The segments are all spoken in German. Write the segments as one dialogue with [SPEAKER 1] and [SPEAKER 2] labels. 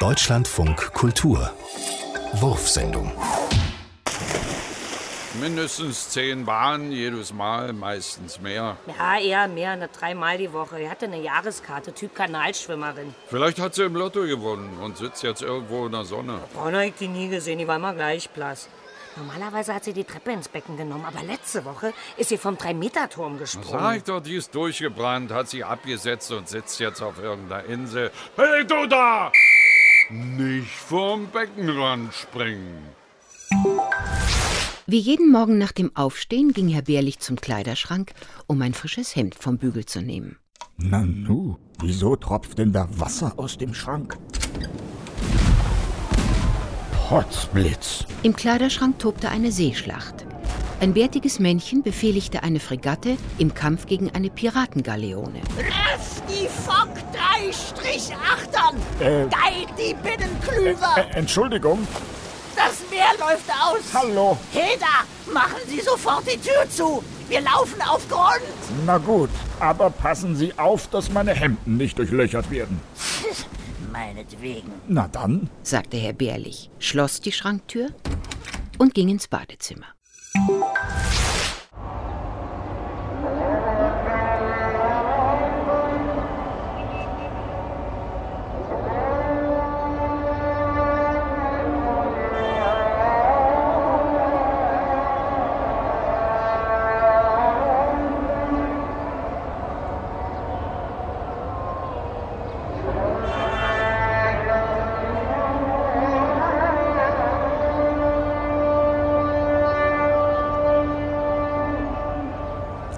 [SPEAKER 1] Deutschlandfunk Kultur Wurfsendung
[SPEAKER 2] Mindestens zehn Bahnen jedes Mal, meistens mehr.
[SPEAKER 3] Ja, eher mehr, ne, dreimal die Woche. Er hatte eine Jahreskarte, Typ Kanalschwimmerin.
[SPEAKER 2] Vielleicht hat sie im Lotto gewonnen und sitzt jetzt irgendwo in der Sonne.
[SPEAKER 3] Braun hab ich die nie gesehen, die war immer gleich blass. Normalerweise hat sie die Treppe ins Becken genommen, aber letzte Woche ist sie vom Drei-Meter-Turm gesprungen.
[SPEAKER 2] Sag ich doch, die ist durchgebrannt, hat sich abgesetzt und sitzt jetzt auf irgendeiner Insel. Hey, du da! Nicht vom Beckenrand springen.
[SPEAKER 4] Wie jeden Morgen nach dem Aufstehen ging Herr Bärlich zum Kleiderschrank, um ein frisches Hemd vom Bügel zu nehmen.
[SPEAKER 5] Nanu, wieso tropft denn da Wasser aus dem Schrank? Potzblitz.
[SPEAKER 4] Im Kleiderschrank tobte eine Seeschlacht. Ein bärtiges Männchen befehligte eine Fregatte im Kampf gegen eine Piratengaleone.
[SPEAKER 6] Treff die Fock 3-8ern!
[SPEAKER 5] Äh.
[SPEAKER 6] Geil die Binnenklüver!
[SPEAKER 5] Äh, Entschuldigung.
[SPEAKER 6] Das Meer läuft aus!
[SPEAKER 5] Hallo.
[SPEAKER 6] Hilda, machen Sie sofort die Tür zu! Wir laufen auf Grund!
[SPEAKER 5] Na gut, aber passen Sie auf, dass meine Hemden nicht durchlöchert werden.
[SPEAKER 6] Meinetwegen.
[SPEAKER 5] Na dann.
[SPEAKER 4] sagte Herr Bärlich, schloss die Schranktür und ging ins Badezimmer.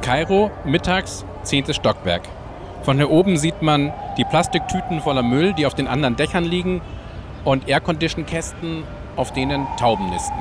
[SPEAKER 7] Kairo, mittags, 10. Stockwerk. Von hier oben sieht man die Plastiktüten voller Müll, die auf den anderen Dächern liegen und Aircondition-Kästen, auf denen Tauben nisten.